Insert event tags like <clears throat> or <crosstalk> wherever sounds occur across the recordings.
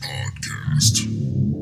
Podcast.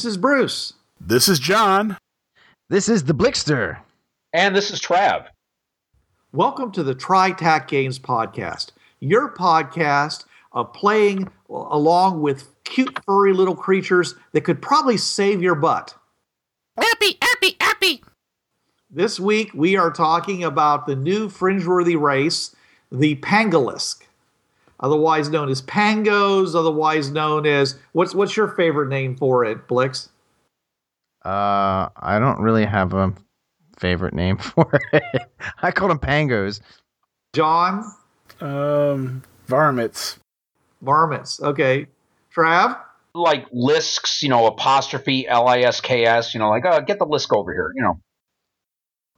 This is Bruce. This is John. This is the Blickster. And this is Trav. Welcome to the TriTac Games podcast, your podcast of playing along with cute, furry little creatures that could probably save your butt. Happy, happy, happy. This week, we are talking about the new fringeworthy race, the Pangolisk, otherwise known as Pangos, otherwise known as what's what's your favorite name for it, Blix? Uh, I don't really have a favorite name <laughs> for it. I call them Pangos. John Um, varmints. Varmints. Okay, Trav. Like Lisks, you know, apostrophe L I S K S, you know, like, uh, get the Lisk over here, you know.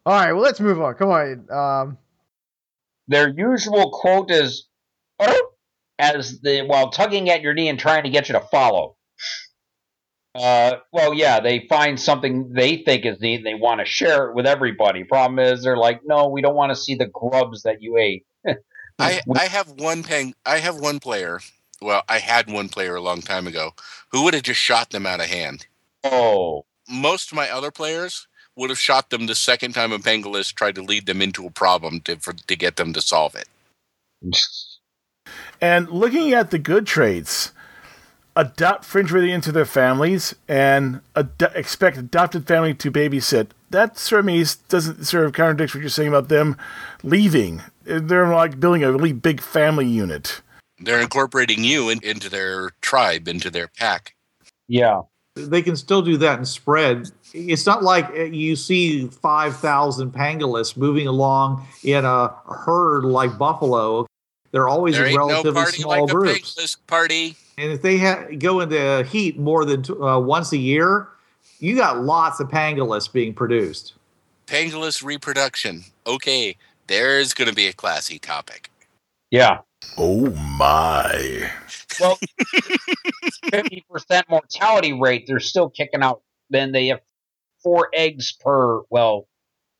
All right, well, let's move on. Come on. Um, Their usual quote is, "Oh," as the while tugging at your knee and trying to get you to follow. Uh, well, yeah, they find something they think is neat and they want to share it with everybody. Problem is, they're like, no, we don't want to see the grubs that you ate. <laughs> I, I have one pang I have one player. Well, I had one player a long time ago who would have just shot them out of hand. oh, Most of my other players would have shot them the second time a pangolin tried to lead them into a problem to for, to get them to solve it. And looking at the good traits, adopt fringe fringeworthy into their families and ad- expect adopted family to babysit. That sort of means doesn't sort of contradict what you're saying about them leaving. They're like building a really big family unit. They're incorporating you in, into their tribe, into their pack. yeah. they can still do that and spread. It's not like uh, you see 5,000 pangolins moving along in a herd like buffalo. They're always There in ain't no relatively party small like a groups. party. And if they ha- go into heat more than t- uh, once a year, you got lots of pangolins being produced. Pangolin reproduction. Okay, there's going to be a classy topic. Yeah. Oh my. Well, <laughs> fifty percent mortality rate. They're still kicking out. Then they have four eggs per well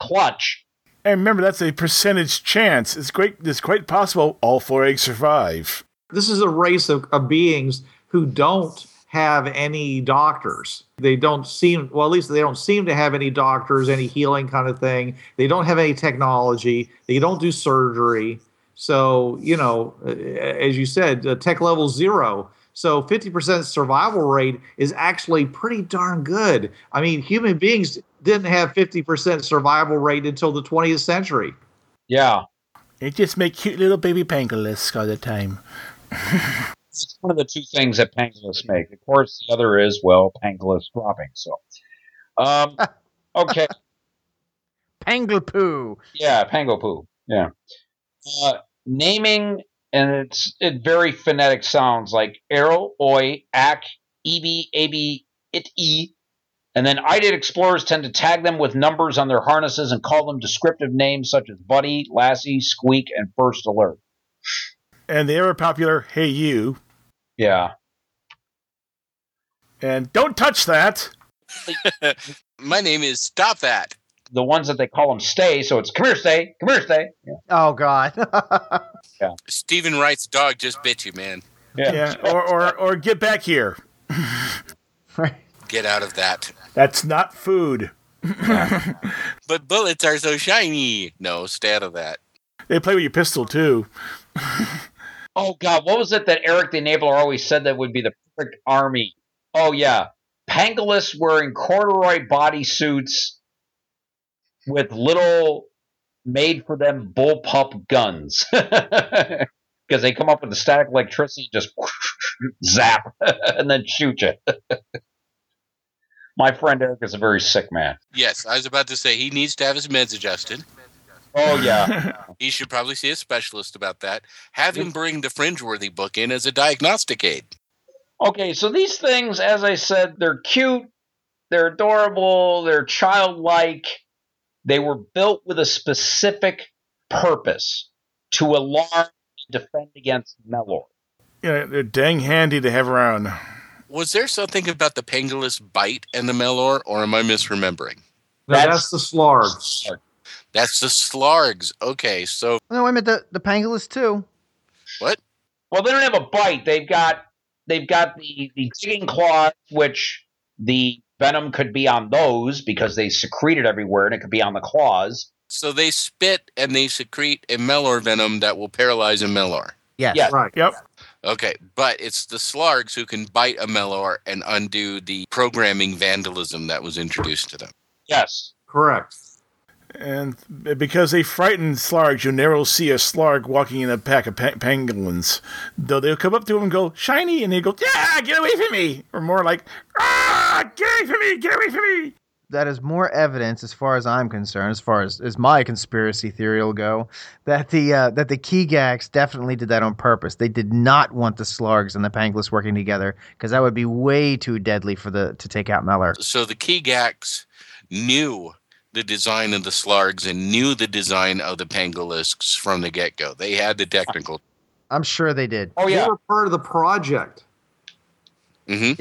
clutch. And remember, that's a percentage chance. It's great. It's quite possible all four eggs survive. This is a race of, of beings who don't have any doctors. They don't seem, well, at least they don't seem to have any doctors, any healing kind of thing. They don't have any technology. They don't do surgery. So, you know, as you said, uh, tech level zero. So 50% survival rate is actually pretty darn good. I mean, human beings didn't have 50% survival rate until the 20th century. Yeah, They just make cute little baby pangolins all the time. it's one of the two things that pangolins make. Of course, the other is well, pangolins dropping. So, um, <laughs> okay, Panglepoo. yeah, pango poo. Yeah, uh, naming and it's it very phonetic sounds like arrow, oi, ak, eb, ab, it, e. And then idid explorers tend to tag them with numbers on their harnesses and call them descriptive names such as Buddy, Lassie, Squeak, and First Alert. And the ever popular Hey You. Yeah. And don't touch that. <laughs> <laughs> My name is Stop That. The ones that they call them stay, so it's come here, stay, come here, stay. Yeah. Oh, God. <laughs> yeah. Steven Wright's dog just bit you, man. Yeah. Or, or, or get back here. <laughs> Get out of that. That's not food. <laughs> But bullets are so shiny. No, stay out of that. They play with your pistol too. Oh God, what was it that Eric the Enabler always said that would be the perfect army? Oh yeah, pangolins wearing corduroy bodysuits with little made for them bullpup guns. <laughs> Because they come up with the static electricity, just <laughs> zap, <laughs> and then shoot you. My friend Eric is a very sick man. Yes, I was about to say he needs to have his meds adjusted. Oh, yeah. He should probably see a specialist about that. Have him bring the Fringeworthy book in as a diagnostic aid. Okay, so these things, as I said, they're cute, they're adorable, they're childlike. They were built with a specific purpose to alarm and defend against Melor. Yeah, they're dang handy to have around. Was there something about the Pangolus bite and the Melor, or am I misremembering? That's- that's, the Slargs. That's the Slargs. Okay, so No, wait a minute. The, the pangolus too. what? Well, they don't have a bite. They've got they've got the the digging claws, which the venom could be on those because they secrete it everywhere, and it could be on the claws. So they spit and they secrete a Melor venom that will paralyze a Melor. Yes. Yeah. Right. Yep. Okay, but it's the Slargs who can bite a Melor and undo the programming vandalism that was introduced to them. Yes. Correct. And because they frighten slargs, you never see a slarg walking in a pack of pa- pangolins. Though they'll come up to him and go, shiny, and they go, yeah, get away from me. Or more like, ah, get away from me, get away from me. That is more evidence, as far as I'm concerned, as far as, as my conspiracy theory will go, that the uh, that the Keygax definitely did that on purpose. They did not want the Slargs and the Pangolins working together because that would be way too deadly for the to take out Meller. So the Keygax knew the design of the Slargs and knew the design of the Pangolisks from the get go. They had the technical. I'm sure they did. Oh They yeah. were part of the project. hmm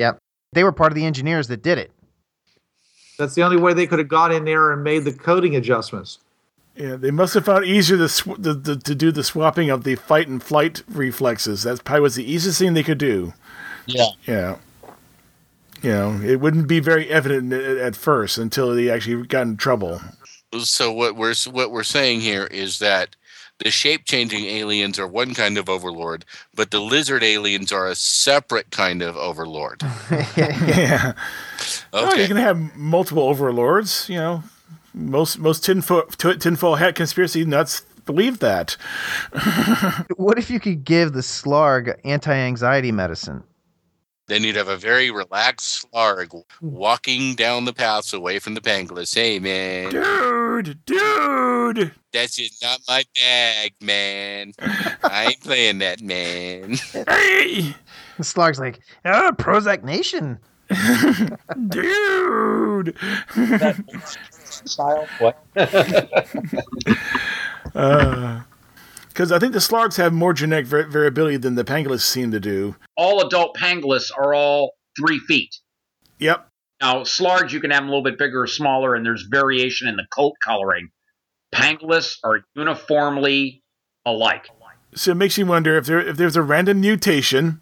They were part of the engineers that did it. That's the only way they could have got in there and made the coding adjustments. Yeah, they must have found it easier to, sw- the, the, to do the swapping of the fight and flight reflexes. That's probably was the easiest thing they could do. Yeah. Yeah. You know, it wouldn't be very evident at, at first until they actually got in trouble. So what we're what we're saying here is that the shape changing aliens are one kind of overlord, but the lizard aliens are a separate kind of overlord. <laughs> yeah. Oh, you Okay. can have multiple overlords. You know, most most tinfoil t- tinfoil hat conspiracy nuts believe that. <laughs> What if you could give the Slarg anti-anxiety medicine? Then you'd have a very relaxed Slarg walking down the paths away from the Pangolins. Hey man, Dude, dude. That's just not my bag, man. I ain't <laughs> playing that, man. Hey, The Slarg's like, oh, Prozac Nation. <laughs> dude. Style. What? <laughs> Uh, because I think the Slargs have more genetic var- variability than the pangolins seem to do. all adult pangolins are all three feet. Yep. Now, slargs, you can have them a little bit bigger or smaller, and there's variation in the coat coloring. Pangolins are uniformly alike. So it makes you wonder if there if there's a random mutation,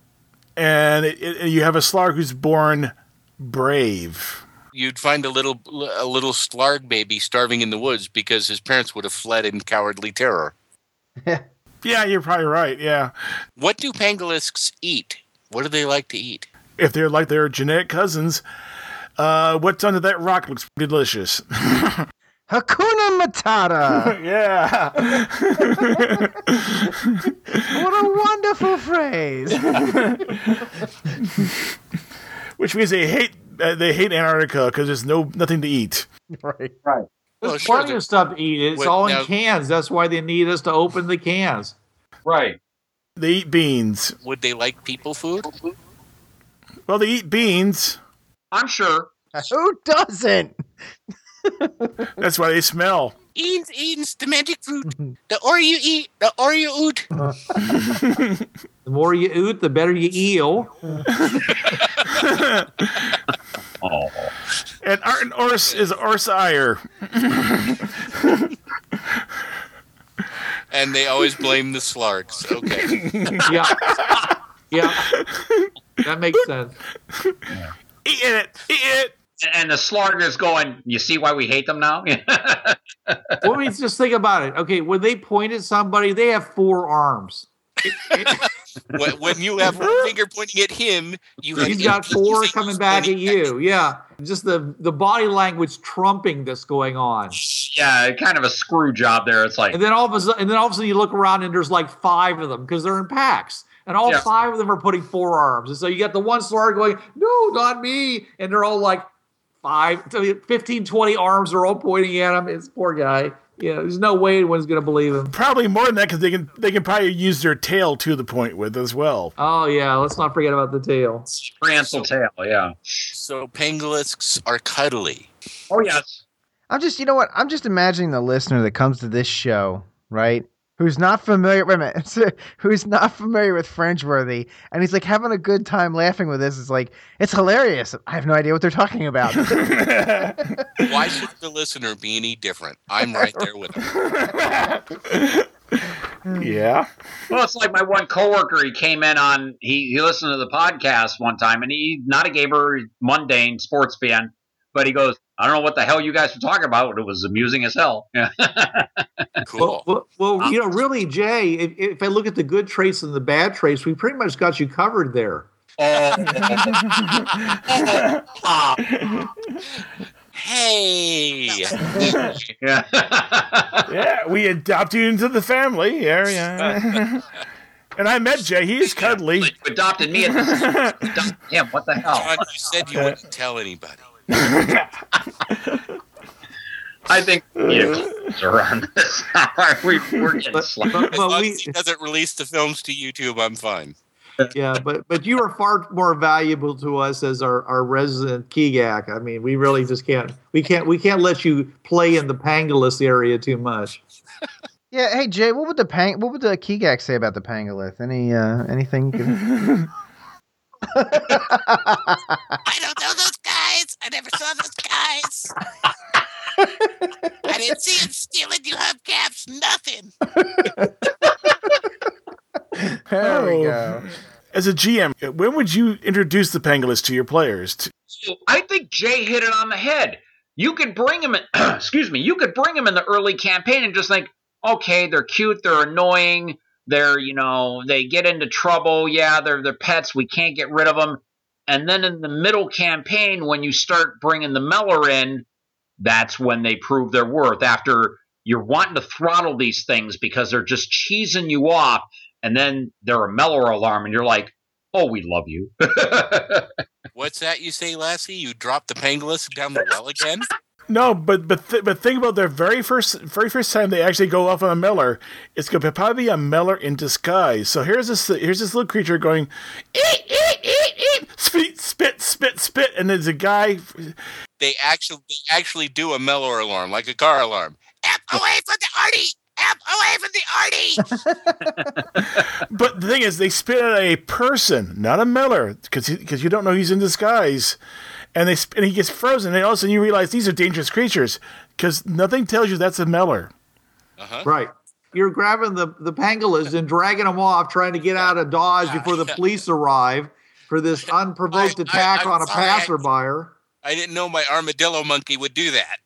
and it, it, you have a Slarg who's born brave. You'd find a little a little Slarg baby starving in the woods because his parents would have fled in cowardly terror. <laughs> Yeah, you're probably right. Yeah. What do pangolisks eat? What do they like to eat? if they're like their genetic cousins, uh, what's under that rock looks delicious. <laughs> Hakuna Matata. <laughs> yeah. <laughs> what a wonderful phrase. <laughs> Which means they hate uh, they hate Antarctica because there's no nothing to eat. right. Right. There's Well, plenty there- of stuff to eat. It's Wait, all in now- cans. That's why they need us to open the cans. Right. They eat beans. Would they like people food? Well, they eat beans. I'm sure. Who doesn't? <laughs> That's why they smell. Eats, eats the magic fruit. The Oreo you eat, the Oreo oot. The more you eat, the <laughs> better you eel. Oh. <laughs> And Arten Ors is Orsire. And they always blame the Slargs. Okay. Yeah. yeah. That makes sense. Eat it. Eat it. And the slarg is going, you see why we hate them now? <laughs> Well, let me just think about it. Okay, when they point at somebody, they have four arms. <laughs> when, when you have one finger pointing at him, you have He's got four coming back at pointing you. Yeah, just the the body language trumping that's going on. Yeah, kind of a screw job there. It's like And then all of a sudden, and then all of a sudden, you look around and there's like five of them because they're in packs, and all Yeah. five of them are putting forearms. And so you got the one Slarg going, "No, not me," and they're all like five, 15, 20 arms are all pointing at him. It's poor guy. Yeah, there's no way anyone's going to believe him. Probably more than that because they can they can probably use their tail to the point with as well. Oh yeah, let's not forget about the tail. prehensile tail. Yeah. So pangolins are cuddly. Oh yes. I'm just, you know what? I'm just imagining the listener that comes to this show, right? Who's not familiar, wait a minute, <laughs> who's not familiar with Fringeworthy, and he's like having a good time laughing with this. It's like, it's hilarious. I have no idea what they're talking about. <laughs> <laughs> Why should the listener be any different? I'm right there with him. Yeah. Well, it's like my one coworker. He came in on he he listened to the podcast one time, and he not a gamer, mundane sports fan, but he goes, I don't know what the hell you guys were talking about, it was amusing as hell. <laughs> Cool. Well, well, well, um, you know, really, Jay, if, if I look at the good traits and the bad traits, we pretty much got you covered there. oh, <laughs> Hey, yeah. <laughs> Yeah, we adopt you into the family. Yeah, yeah. and I met Jay. He's cuddly. you adopted me. As adopted him. What the hell? John, you said you wouldn't tell anybody. <laughs> I think yeah, are on this. we, we're getting But, slapped. but, As but long we, as he doesn't release the films to YouTube, I'm fine. yeah, but but you are far more valuable to us as our, our resident Keegak. I mean, we really just can't we can't we can't let you play in the Pangolus area too much. <laughs> yeah, hey Jay, what would the pang, what would the Keegak say about the pangolith? Any uh, anything? Can... <laughs> I don't know those guys. I never saw those guys. I didn't see them stealing new hubcaps. Nothing. there we Oh. go. As a GM, when would you introduce the pangolins to your players? I think Jay hit it on the head. You could bring him in, <clears throat> excuse me, you could bring him in the early campaign and just think, okay, they're cute, they're annoying, they're, you know, they get into trouble. Yeah, they're they're pets. We can't get rid of them. And then in the middle campaign, when you start bringing the Meller in, that's when they prove their worth. After you're wanting to throttle these things because they're just cheesing you off, and then they're a Meller alarm, and you're like, oh, we love you. <laughs> What's that you say, Lassie? You dropped the pangolins down the well again? no, but but th- but think about their very first very first time they actually go off on a Meller. It's going to probably be a Meller in disguise. So here's this here's this little creature going, eat eat eat eat, spit spit spit spit, and there's a guy. They actually they actually do a Mellor alarm, like a car alarm. F away from the Artie. F away from the Artie. <laughs> But the thing is, they spit at a person, not a Meller, because because you don't know he's in disguise, and they and he gets frozen, and all of a sudden you realize these are dangerous creatures because nothing tells you that's a Meller. Uh-huh. Right. You're grabbing the the pangolins and dragging them off, trying to get out of Dodge before the <laughs> police arrive for this unprovoked I- I- attack I'm on a sorry, I- passerby. I didn't know my armadillo monkey would do that.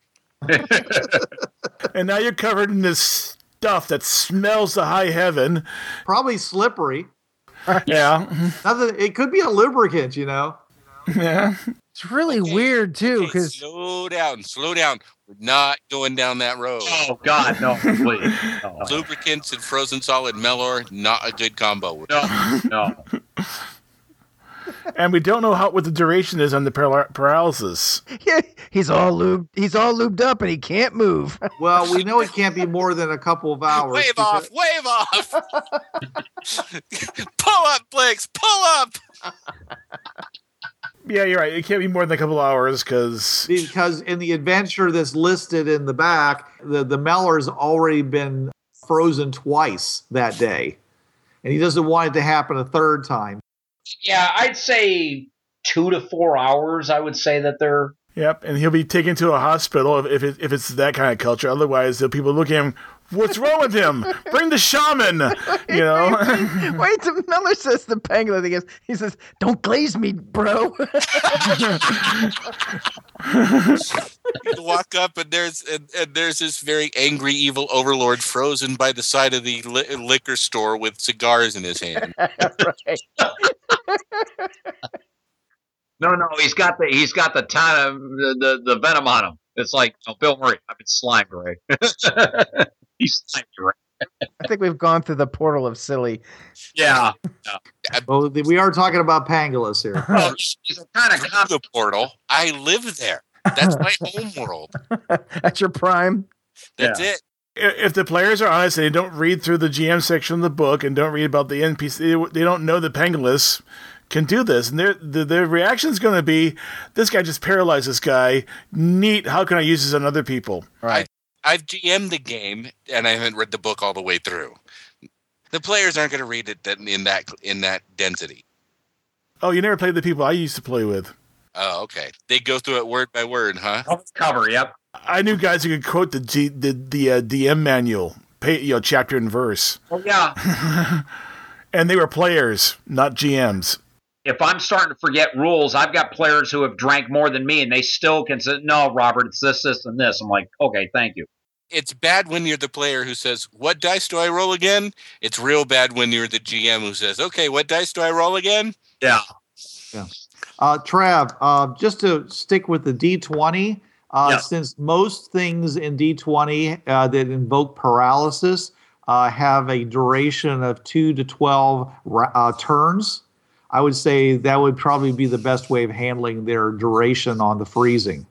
<laughs> And now you're covered in this stuff that smells to high heaven. Probably slippery. Yeah, Nothing. It could be a lubricant, you know. yeah. It's really Okay, weird too, Okay, because slow down, slow down. We're not going down that road. oh, God, no, please. No. Lubricants and frozen solid Mellor, not a good combo. No, no. <laughs> And we don't know how what the duration is on the paral- paralysis. <laughs> he's all lubed. He's all lubed up and he can't move. Well, we know it can't be more than a couple of hours. Wave because- off, wave off. <laughs> pull up, Blix, pull up. Yeah, you're right. It can't be more than a couple of hours because because in the adventure that's listed in the back, the the Meller's already been frozen twice that day, and he doesn't want it to happen a third time. Yeah, I'd say two to four hours. I would say that they're. Yep, and he'll be taken to a hospital if if, it, if it's that kind of culture. Otherwise, the people look at him What's wrong with him? Bring the shaman. You <laughs> know. Wait, the Miller says the pangolin. He goes, he says, "Don't glaze me, bro." <laughs> You walk up and there's and, and there's this very angry evil overlord frozen by the side of the li- liquor store with cigars in his hand. <laughs> right. No, no, he's got the he's got the ton of the, the, the venom on him. It's like oh, Bill Murray. I've been slimed, Ray. <laughs> he's slimed, Ray. I think we've gone through the portal of silly. Yeah. Well, we are talking about pangolins here. <laughs> Oh, he's kind of the portal. I live there. That's my <laughs> home world. That's your prime. That's it. I- If the players are honest, and they don't read through the GM section of the book and don't read about the NPC. They, they don't know the pangolins can do this, and their the, their reaction is going to be, "This guy just paralyzed this guy. Neat. How can I use this on other people?" Right. I've GM'd the game and I haven't read the book all the way through. The players aren't going to read it in that in that density. Oh, you never played the people I used to play with. Oh, okay. They go through it word by word, huh? cover. Yep. I knew guys who could quote the G, the the uh, DM manual, pay, you know, chapter and verse, Oh yeah. <laughs> and they were players, not GMs. if I'm starting to forget rules, I've got players who have drank more than me, and they still can say, "No, Robert, it's this, this, and this." I'm like, "Okay, thank you." It's bad when you're the player who says, "What dice do I roll again?" It's real bad when you're the GM who says, "Okay, what dice do I roll again?" Yeah. Uh, Trav, uh, just to stick with the D20, uh, Yeah. since most things in D20 uh, that invoke paralysis uh, have a duration of two to 12 uh, turns, I would say that would probably be the best way of handling their duration on the freezing.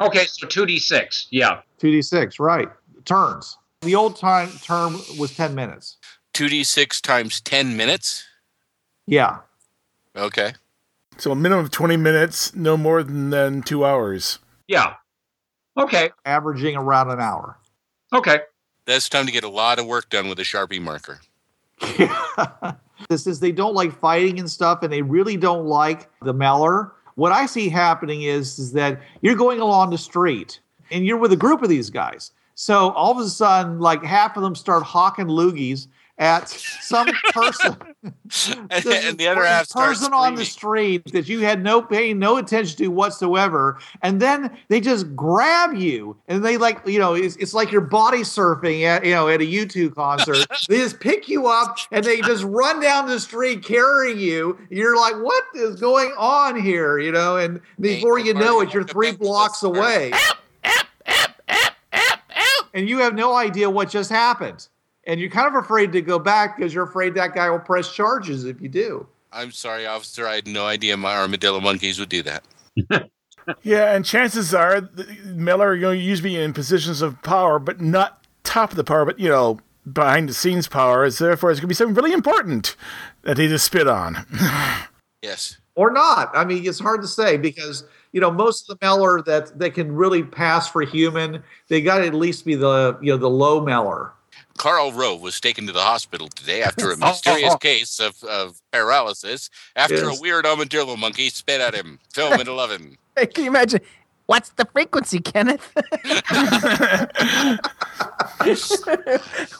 Okay, so two d six. Yeah. 2d6, right. Turns. The old time term was 10 minutes. Two d six times ten minutes. Yeah. Okay. So a minimum of twenty minutes, no more than, than two hours. Yeah. Okay. Averaging around an hour. Okay. That's time to get a lot of work done with a Sharpie marker. <laughs> this is they don't like fighting and stuff and they really don't like the meller what i see happening is, is that you're going along the street and you're with a group of these guys so all of a sudden like half of them start hawking loogies at some person. <laughs> And, this and the other half starts person on the street that you had no paying no attention to whatsoever. And then they just grab you and they like you know it's, it's like you're body surfing at you know at a u2 concert. <laughs> They just pick you up and they just run down the street carrying you. You're like what is going on here? You know and before you know it you're three blocks away. And you have no idea what just happened and you're kind of afraid to go back because you're afraid that guy will press charges if you do I'm sorry, officer. I had no idea my armadillo monkeys would do that. <laughs> Yeah, and chances are the Miller are going to usually in positions of power, but not top of the power, but you know, behind the scenes power. Is therefore it's going to be something really important that he just spit on. <sighs> Yes. or not. I mean, it's hard to say because you know most of the Meller that they can really pass for human, they got to at least be the you know the low Meller. Karl Rove was taken to the hospital today after a <laughs> oh. mysterious case of, of paralysis after Yes. a weird armadillo monkey spit at him. Film at 11. <laughs> Hey, can you imagine? What's the frequency, Kenneth? <laughs>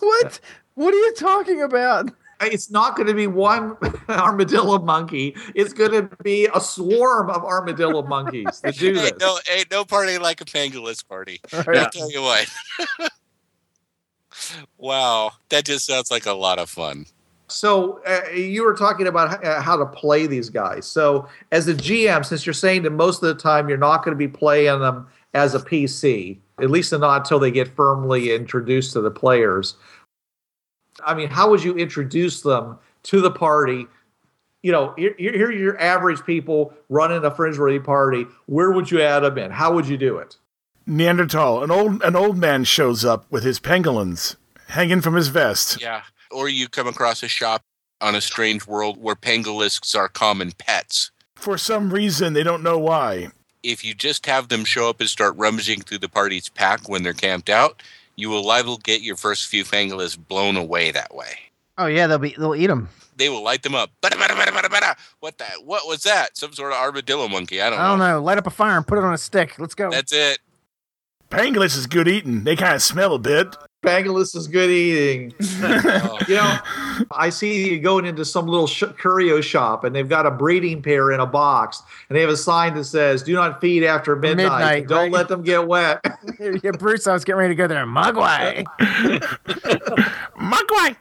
what? What are you talking about? It's not going to be one armadillo monkey. It's going to be a swarm of armadillo monkeys to do this. Ain't no, ain't no party like a pangolins party. I'll tell you what. Wow, that just sounds like a lot of fun. So uh, you were talking about uh, how to play these guys. So as a GM, since you're saying that most of the time you're not going to be playing them as a PC, at least not until they get firmly introduced to the players. I mean, how would you introduce them to the party? You know, here, here are your average people running a fringe worthy party. Where would you add them in? How would you do it? Neanderthal, an old an old man shows up with his pangolins hanging from his vest. Yeah. Or you come across a shop on a strange world where pangolisks are common pets. For some reason, they don't know why. If you just have them show up and start rummaging through the party's pack when they're camped out, you will liable get your first few pangolins blown away that way. Oh yeah, they'll be they'll eat them. They will light them up. Bada, bada, bada, bada, bada. What the? What was that? Some sort of armadillo monkey? I don't, I don't know. know. Light up a fire and put it on a stick. Let's go. That's it. Pangolins is good eating. They kind of smell a bit. Pangolus is good eating. <laughs> You know, I see you going into some little sh- curio shop and they've got a breeding pair in a box and they have a sign that says, do not feed after midnight. Midnight, Don't right. let them get wet. <laughs> yeah, Bruce, I was getting ready to go there. Mogwai. <laughs> Mogwai!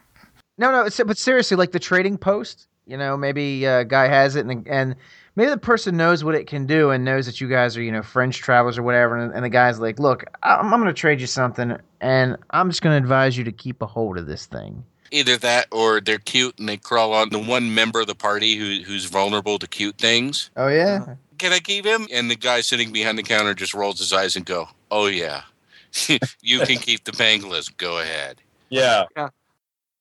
No, no, but seriously, like the trading post, you know, maybe a guy has it and and maybe the person knows what it can do and knows that you guys are, you know, French travelers or whatever. And, and the guy's like, look, I'm, I'm going to trade you something and I'm just going to advise you to keep a hold of this thing. Either that or they're cute and they crawl on the one member of the party who, who's vulnerable to cute things. Oh, yeah? Uh-huh. Can I keep him? And the guy sitting behind the counter just rolls his eyes and go, "Oh yeah, <laughs> you can <laughs> keep the pangolin. Go ahead." Yeah.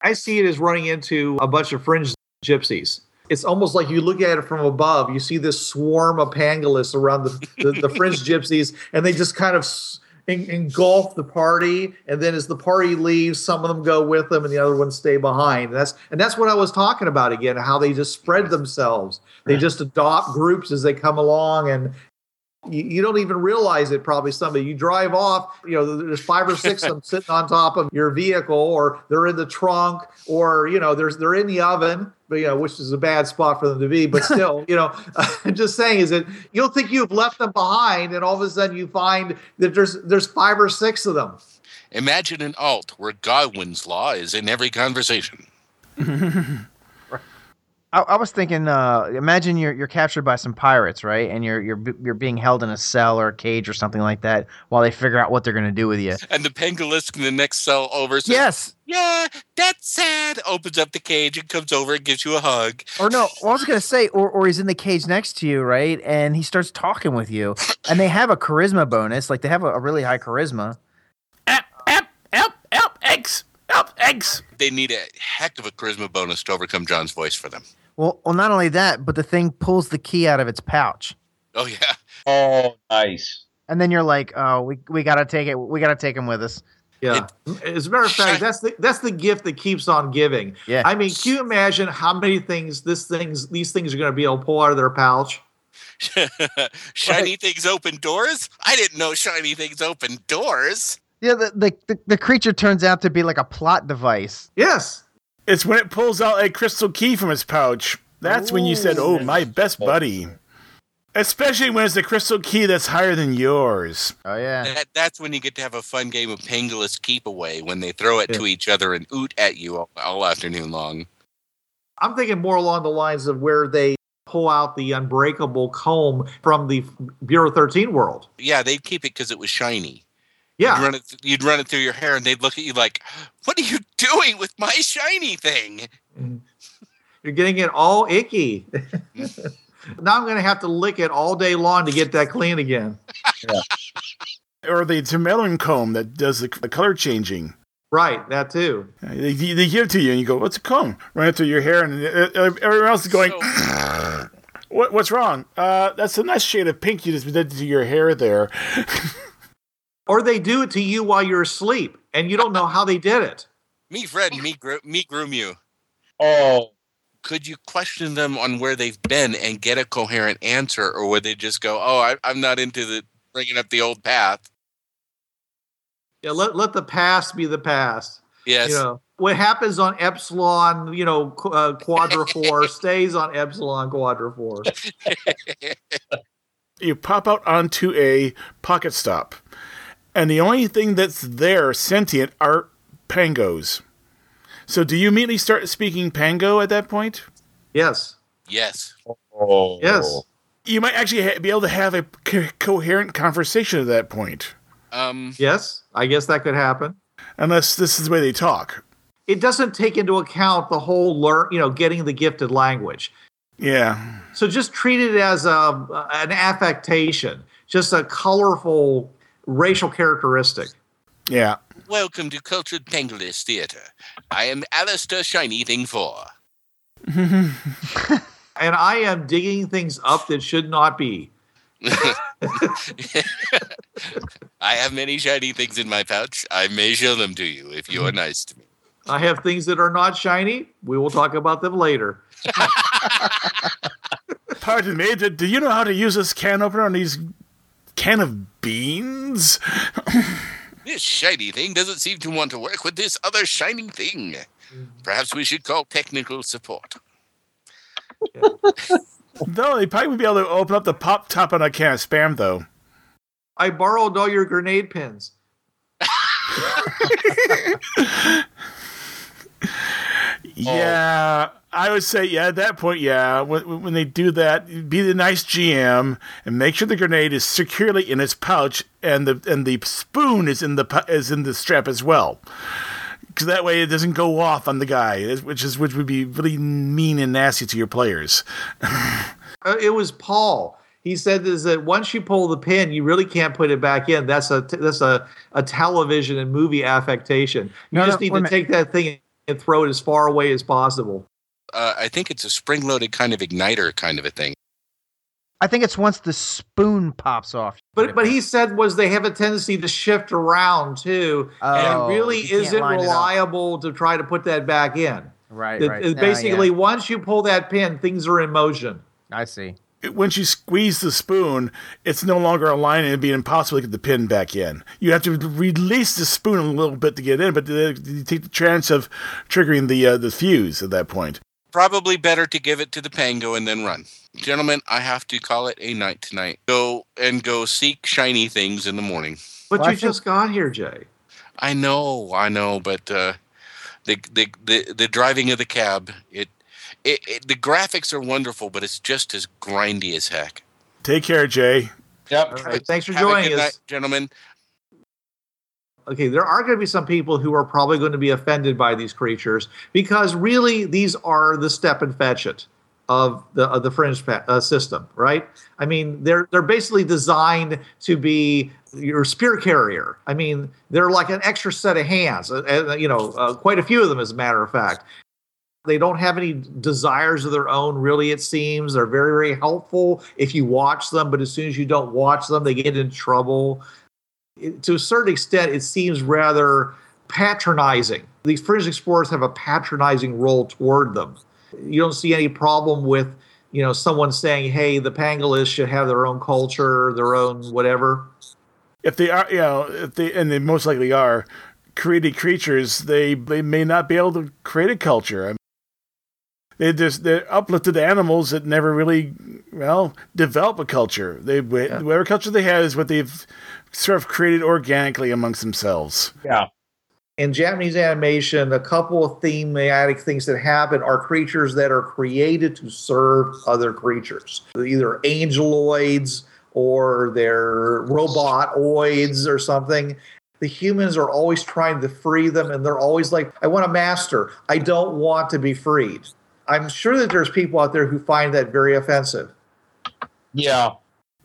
I see it as running into a bunch of fringe gypsies. It's almost like you look at it from above. You see this swarm of pangolins around the, the, the <laughs> fringe gypsies, and they just kind of s- en- engulf the party. And then as the party leaves, some of them go with them, and the other ones stay behind. And that's and that's what I was talking about again. How they just spread themselves. They just adopt groups as they come along, and you, you don't even realize it. Probably somebody you drive off. You know, there's five or six of them <laughs> sitting on top of your vehicle, or they're in the trunk, or you know, there's they're in the oven. But you know, which is a bad spot for them to be. But still, <laughs> you know, <laughs> I'm just saying is that you'll think you've left them behind, and all of a sudden you find that there's there's five or six of them. Imagine an alt where Godwin's law is in every conversation. I, I was thinking, uh, imagine you're you're captured by some pirates, right? And you're you're you're being held in a cell or a cage or something like that while they figure out what they're going to do with you. And the pangolin in the next cell over says, Yes. Yeah, that's sad. Opens up the cage and comes over and gives you a hug. Or no, well, I was gonna say, or or he's in the cage next to you, right? And he starts talking with you, and they have a charisma bonus, like they have a, a really high charisma. Help, help, help, help, eggs! Help, eggs! They need a heck of a charisma bonus to overcome John's voice for them. Well, well, not only that, but the thing pulls the key out of its pouch, Oh yeah. Oh, nice. and then you're like, oh, we we gotta take it, we gotta take him with us. Yeah. As a matter of fact, that's the that's the gift that keeps on giving. Yeah. I mean, can you imagine how many things this things these things are going to be able to pull out of their pouch? <laughs> shiny things open doors? I didn't know shiny things open doors. Yeah, the, the the the creature turns out to be like a plot device. Yes. It's when it pulls out a crystal key from its pouch. That's when you said, oh, my best buddy. Especially when it's a crystal key that's higher than yours. Oh yeah. That, that's when you get to have a fun game of Pangolus Keep Away when they throw it to each other and oot at you all, all afternoon long. I'm thinking more along the lines of where they pull out the unbreakable comb from the Bureau 13 world. Yeah, they'd keep it because it was shiny. You'd Yeah. run, it th- you'd run it through your hair and they'd look at you like, What are you doing with my shiny thing? You're getting it all icky. <laughs> now I'm going to have to lick it all day long to get that clean again. Or the Tamelin comb that does the, the color changing. Right, that too. They, they give it to you and you go, what's a comb? Run it through your hair and uh, uh, everyone else is going, So- what, what's wrong? Uh, that's a nice shade of pink you just did to your hair there. <laughs> Or they do it to you while you're asleep and you don't know how they did it. me, Fred, me, gro- me groom you. Oh, Could you question them on where they've been and get a coherent answer, or would they just go, "Oh, I, I'm not into the bringing up the old path"? Yeah, let, let the past be the past. Yes, You know, what happens on Epsilon, you know, qu- uh, Quadrafour <laughs> stays on Epsilon Quadrafour. <laughs> you pop out onto a pocket stop, and the only thing that's there sentient are pangos. So, do you immediately start speaking pango at that point? Yes. yes. oh, Yes. You might actually ha- be able to have a co- coherent conversation at that point, Um, Yes. I guess that could happen. unless this is the way they talk. It doesn't take into account the whole learn, you know, getting the gifted language. Yeah, So just treat it as a an affectation, just a colorful racial characteristic. yeah. welcome to Cultured Pangolus Theater. I am Alistair Shiny Thing Four. <laughs> And I am digging things up that should not be. <laughs> I have many shiny things in my pouch. I may show them to you if you are nice to me. I have things that are not shiny. We will talk about them later. <laughs> Pardon me, do, do you know how to use this can opener on these can of beans? This shiny thing doesn't seem to want to work with this other shining thing. Perhaps we should call technical support. <laughs> Though they probably would be able to open up the pop top on a can of spam, though. I borrowed all your grenade pins. <laughs> Yeah, I would say, yeah, at that point, yeah. When, when they do that, be the nice GM and make sure the grenade is securely in its pouch and the and the spoon is in the is in the strap as well. Because that way it doesn't go off on the guy, which is which would be really mean and nasty to your players. <laughs> Uh, it was Paul. He said is that once you pull the pin, you really can't put it back in. That's a that's a, a television and movie affectation. You No, just no, need to minute. take that thing and throw it as far away as possible. Uh, I think it's a spring loaded kind of igniter kind of a thing. I think it's once the spoon pops off. But but he said was they have a tendency to shift around too, Oh, and it really isn't line it up. reliable to try to put that back in. Right, It- right. it's No, basically, yeah. once you pull that pin, things are in motion. I see. Once you squeeze the spoon, it's no longer aligned and it'd be impossible to get the pin back in. You have to release the spoon a little bit to get in, but you take the chance of triggering the uh, the fuse at that point. Probably better to give it to the pango and then run. Gentlemen, I have to call it a night tonight. Go and go seek shiny things in the morning. But Well, I you think- just got here, Jay. I know, I know, but uh, the, the the the driving of the cab, it, it, it the graphics are wonderful, but it's just as grindy as heck. Take care, Jay. Yep. All right, thanks for Have a joining good us. night, gentlemen. okay, there are going to be some people who are probably going to be offended by these creatures because really these are the step and fetch it of the of the fringe fa- uh, system, right? I mean, they're they're basically designed to be your spear carrier. I mean, they're like an extra set of hands, uh, uh, you know, uh, quite a few of them, as a matter of fact. They don't have any desires of their own, really, it seems. They're very, very helpful if you watch them, but as soon as you don't watch them, they get in trouble it- to a certain extent, it seems rather patronizing. These fringe explorers have a patronizing role toward them. You don't see any problem with, you know, someone saying, "Hey, the pangolins should have their own culture, their own whatever." If they are, you know, if they and they most likely are created creatures, they they may not be able to create a culture. I mean, they just they're uplifted animals that never really well develop a culture. They whatever culture they have is what they've sort of created organically amongst themselves. Yeah. in Japanese animation, a couple of thematic things that happen are creatures that are created to serve other creatures, either angeloids or they're robotoids or something. The humans are always trying to free them, and they're always like, I want a master. I don't want to be freed. I'm sure that there's people out there who find that very offensive. Yeah.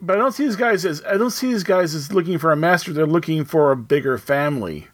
But I don't see these guys as I don't see these guys as looking for a master. They're looking for a bigger family.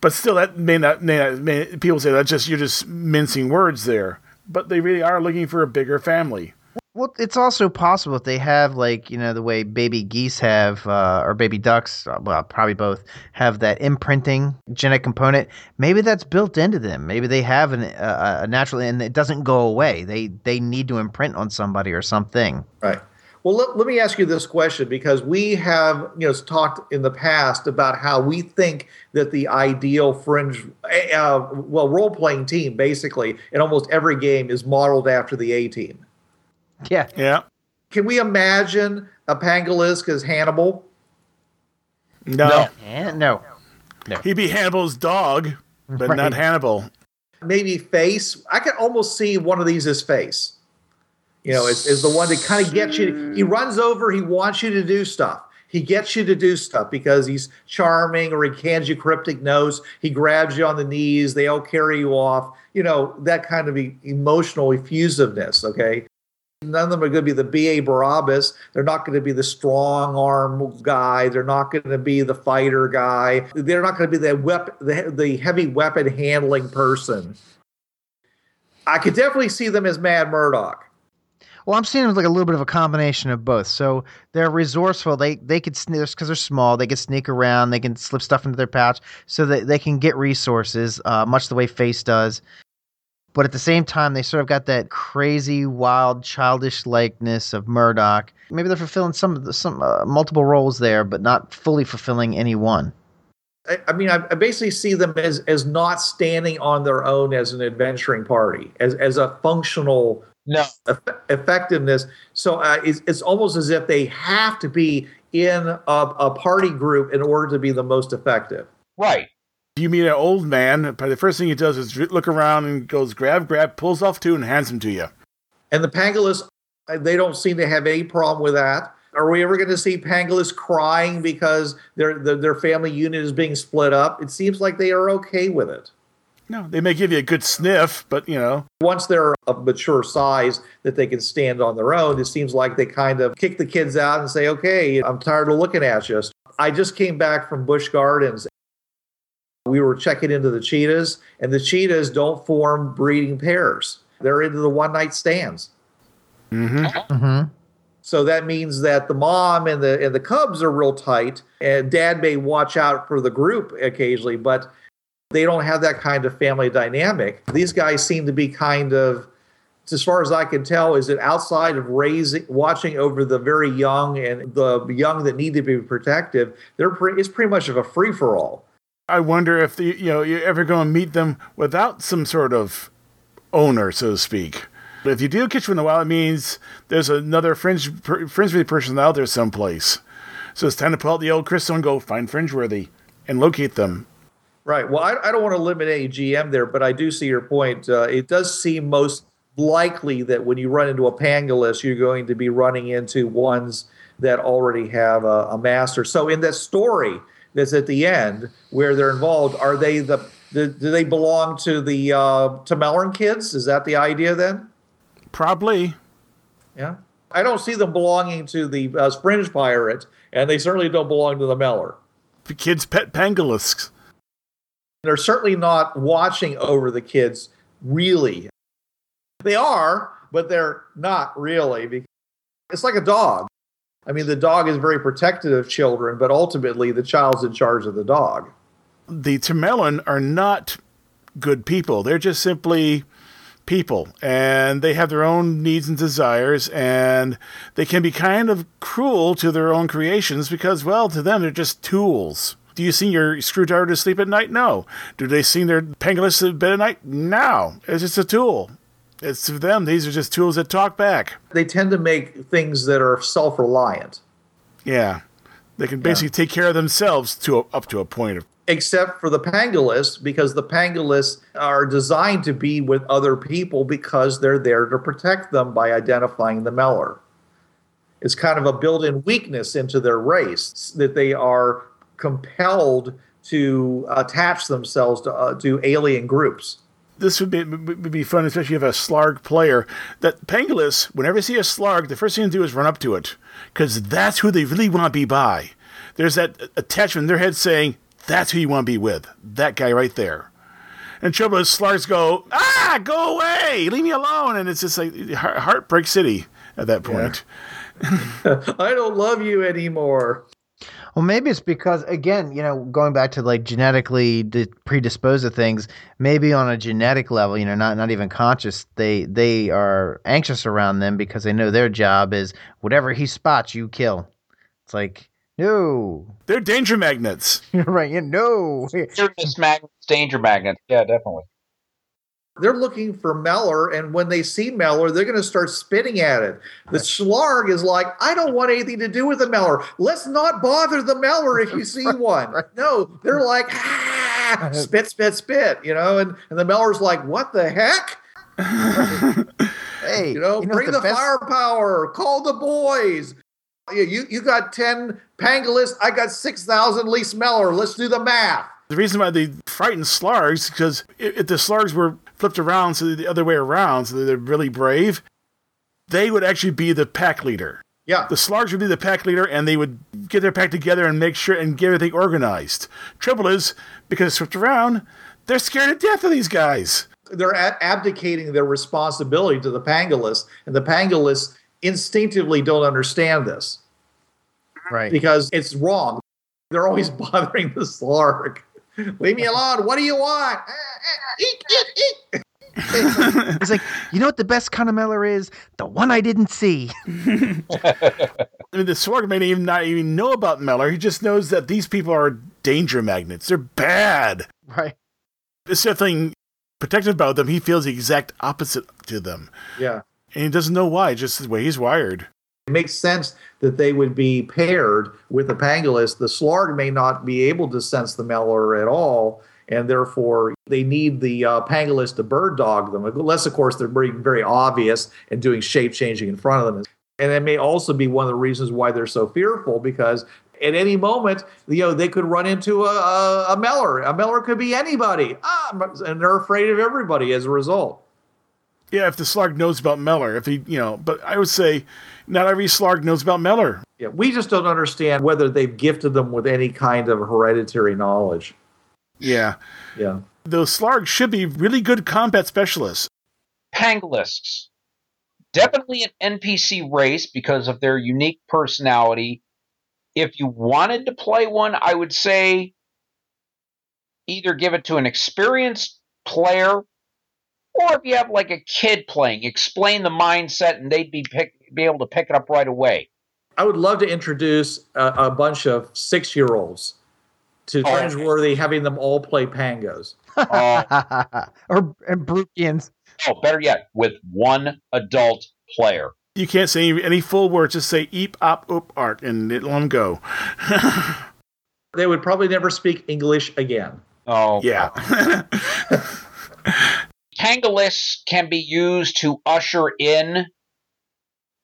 But still, that may not. May not may, people say that's just you're just mincing words there. But they really are looking for a bigger family. Well, it's also possible if they have like you know the way baby geese have uh, or baby ducks, uh, well probably both have that imprinting genetic component. Maybe that's built into them. Maybe they have an, uh, a natural and it doesn't go away. They they need to imprint on somebody or something. Right. Well, let, let me ask you this question because we have, you know, talked in the past about how we think that the ideal fringe, uh, well, role playing team basically in almost every game is modeled after the A team. <laughs> Yeah. Yeah. Can we imagine a Pangolisk as Hannibal? No, And no. he'd be Hannibal's dog, but not Hannibal. Maybe Face. I can almost see one of these as Face. You know, is, is the one that kind of gets you. He runs over. He wants you to do stuff. He gets you to do stuff because he's charming or he hands you cryptic notes. He grabs you on the knees. They all carry you off. You know, that kind of e- emotional effusiveness. Okay. None of them are going to be the B.A. Baracus. They're not going to be the strong arm guy. They're not going to be the fighter guy. They're not going to be the, wep- the, the heavy weapon handling person. I could definitely see them as Mad Murdock. Well, I'm seeing them like a little bit of a combination of both. So they're resourceful. They they could sneak because they're small. They can sneak around. They can slip stuff into their pouch so that they can get resources, uh, much the way Face does. But at the same time, they sort of got that crazy, wild, childish likeness of Murdock. Maybe they're fulfilling some of the, some uh, multiple roles there, but not fully fulfilling any one. I, I mean, I, I basically see them as as not standing on their own as an adventuring party, as as a functional No. eff- effectiveness. So uh, it's, it's almost as if they have to be in a, a party group in order to be the most effective. Right. You meet an old man, but the first thing he does is look around and goes grab, grab, pulls off two, and hands them to you. And the Pangolins, uh, they don't seem to have any problem with that. Are we ever going to see Pangolins crying because their, their their family unit is being split up? It seems like they are okay with it. No, they may give you a good sniff, but you know, Once they're a mature size that they can stand on their own, it seems like they kind of kick the kids out and say, "Okay, I'm tired of looking at you." I just came back from Busch Gardens. We were checking into the cheetahs, and the cheetahs don't form breeding pairs. They're into the one night stands. hmm So that means that the mom and the and the cubs are real tight, and dad may watch out for the group occasionally, but they don't have that kind of family dynamic. These guys seem to be kind of, as far as I can tell, is it outside of raising, watching over the very young and the young that need to be protective. They're pre- it's pretty much of a free for all. I wonder if the, you know you're ever going to meet them without some sort of owner, so to speak. But if you do catch one in the wild, it means there's another fringe fringeworthy person out there someplace. So it's time to pull out the old crystal and go find fringeworthy and locate them. Right. Well, I, I don't want to limit any GM there, but I do see your point. Uh, it does seem most likely that when you run into a pangolin, you're going to be running into ones that already have a, a master. So in that story that's at the end where they're involved, are they the, the do they belong to the uh, to Mellerin kids? Is that the idea then? Probably. Yeah. I don't see them belonging to the uh, Fringe Pirate, and they certainly don't belong to the Meller. The kids' pet pangolisks. they're certainly not watching over the kids really they are but they're not really because it's like a dog i mean the dog is very protective of children but ultimately the child's in charge of the dog The Tamerlan are not good people. They're just simply people, and they have their own needs and desires, and they can be kind of cruel to their own creations because, well, to them, they're just tools. Do you sing your screwdriver to sleep at night? No. Do they sing their pangolins to bed at night? No. It's just a tool. It's to them, these are just tools that talk back. they tend to make things that are self-reliant Yeah. They can basically take care of themselves to a, up to a point of except for the pangolins because the pangolins are designed to be with other people because they're there to protect them by identifying the meller it's kind of a built-in weakness into their race that they are compelled to attach themselves to, uh, to alien groups this would be would be fun, especially if a Slarg player. That Pangolis, whenever they see a Slarg, the first thing to do is run up to it, because that's who they really want to be by. There's that attachment in their head saying, "That's who you want to be with." That guy right there. And trouble is, Slargs go, "Ah, go away, leave me alone," and it's just like heartbreak city at that point. <laughs> i don't love you anymore Well, maybe it's because again, you know, going back to like genetically di- predisposed to things, maybe on a genetic level, you know, not not even conscious, they they are anxious around them because they know their job is whatever he spots, you kill. It's like no, They're danger magnets. <laughs> right? You know, Weirdness magnets, danger magnets. Yeah, definitely. They're looking for Meller, and when they see Meller, they're going to start spitting at it. The Slarg is like, I don't want anything to do with the Meller. Let's not bother the Meller if you <laughs> see one. No, they're like, ah, <laughs> spit, spit, spit, you know, and, and the Meller's like, what the heck? <laughs> hey, You know, what bring the, best- firepower, call the boys. You, you, you got 10 pangolins, I got 6,000 least Meller. Let's do the math. The reason why they frighten Slargs because if if the Slargs were flipped around, so the other way around, so they're really brave, they would actually be the pack leader. Yeah. The Slargs would be the pack leader, and they would get their pack together and make sure and get everything organized. Trouble is, because it's flipped around, they're scared to death of these guys. they're a- abdicating their responsibility to the pangolins, and the pangolins instinctively don't understand this right? because it's wrong. They're always <laughs> bothering the Slarg. Leave me alone. What do you want? Eh, eh, eek, eek, eek. He's like, you know what the best kind of Meller is? The one I didn't see. <laughs> I mean, the Slarg may even not even know about Meller. He just knows that these people are danger magnets. They're bad. Right. There's something protective about them. He feels the exact opposite to them. Yeah. And he doesn't know why, just the way he's wired. It makes sense that they would be paired with the pangolus. The Slarg may not be able to sense the Meller at all, and therefore they need the uh, to bird dog them, unless, of course, they're being very obvious and doing shape changing in front of them. And it may also be one of the reasons why they're so fearful because at any moment, you know, they could run into a, a, a Meller. A Meller could be anybody, ah, and they're afraid of everybody as a result. Yeah, if the Slarg knows about Meller, if he, you know, but I would say not every Slarg knows about Meller. Yeah, we just don't understand whether they've gifted them with any kind of hereditary knowledge. Yeah. Yeah. Those Slarg should be really good combat specialists. Pangolists. Definitely an NPC race because of their unique personality. If you wanted to play one, I would say either give it to an experienced player or if you have like a kid playing, explain the mindset and they'd be pick, be able to pick it up right away. I would love to introduce a, a bunch of six year olds to Oh. Cringeworthy, having them all play pangos. <laughs> or and Brukians. Oh, better yet, with one adult player. You can't say any, any full words, just say eep, op, oop, ark, and it, let them go. <laughs> They would probably never speak English again. Oh, Yeah. <laughs> Pangolus can be used to usher in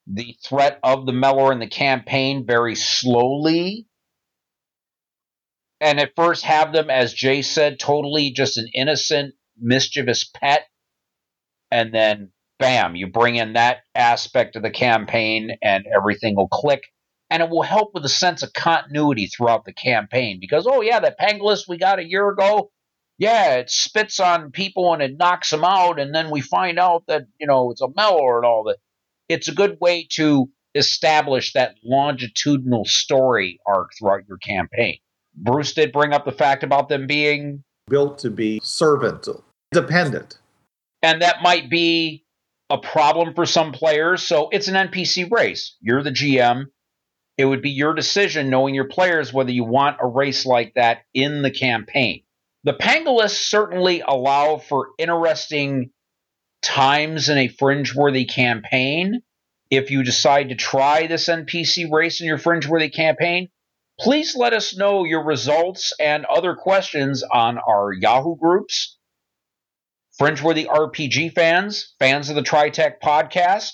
the threat of the Mellor in the campaign very slowly. And at first have them, as Jay said, totally just an innocent, mischievous pet. And then, bam, you bring in that aspect of the campaign and everything will click. And it will help with a sense of continuity throughout the campaign. Because, oh, yeah, that Pangolus we got a year ago, yeah, it spits on people and it knocks them out, and then we find out that you know it's a Mellor and all that. It's a good way to establish that longitudinal story arc throughout your campaign. Bruce did bring up the fact about them being, Built to be servant, dependent. and that might be a problem for some players. So it's an NPC race. You're the GM. It would be your decision, knowing your players, whether you want a race like that in the campaign. The Pangolists certainly allow for interesting times in a fringe-worthy campaign. If you decide to try this NPC race in your fringe-worthy campaign, please let us know your results and other questions on our Yahoo groups, Fringeworthy RPG fans, fans of the TriTac podcast,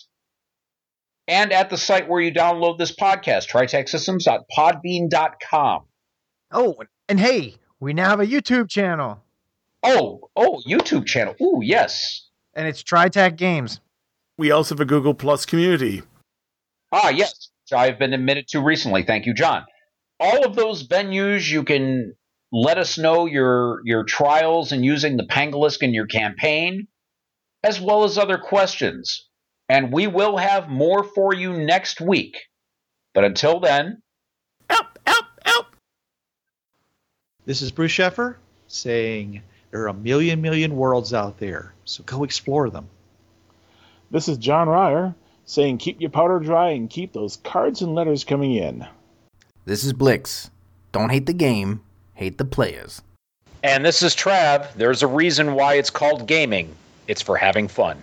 and at the site where you download this podcast, tritacsystems.podbean.com. Oh, and hey, we now have a YouTube channel, Oh, oh, YouTube channel. Ooh, yes. and it's TriTac Games. we also have a Google Plus community. Ah, yes. I've been admitted to recently. Thank you, John. All of those venues, you can let us know your your trials and using the Pangolisk in your campaign, as well as other questions. And we will have more for you next week. But until then, Help, help, help. This is Bruce Sheffer saying there are a million, million worlds out there, so go explore them. This is John Ryer saying keep your powder dry and keep those cards and letters coming in. This is Blix. Don't hate the game, hate the players. And this is Trav. There's a reason why it's called gaming. It's for having fun.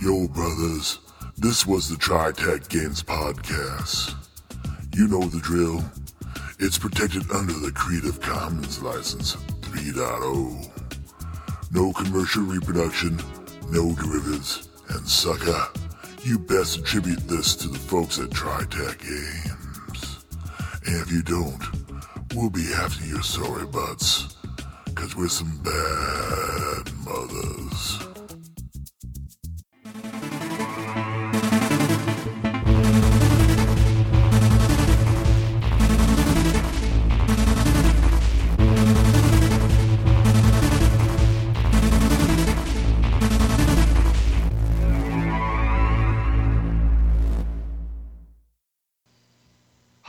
Yo, brothers, this was the Tri Tac Games Podcast. You know the drill. It's protected under the Creative Commons License 3.0. No commercial reproduction, no derivatives, and sucker, you best attribute this to the folks at TriTac Games. And if you don't, we'll be after your sorry butts, cause we're some bad mothers.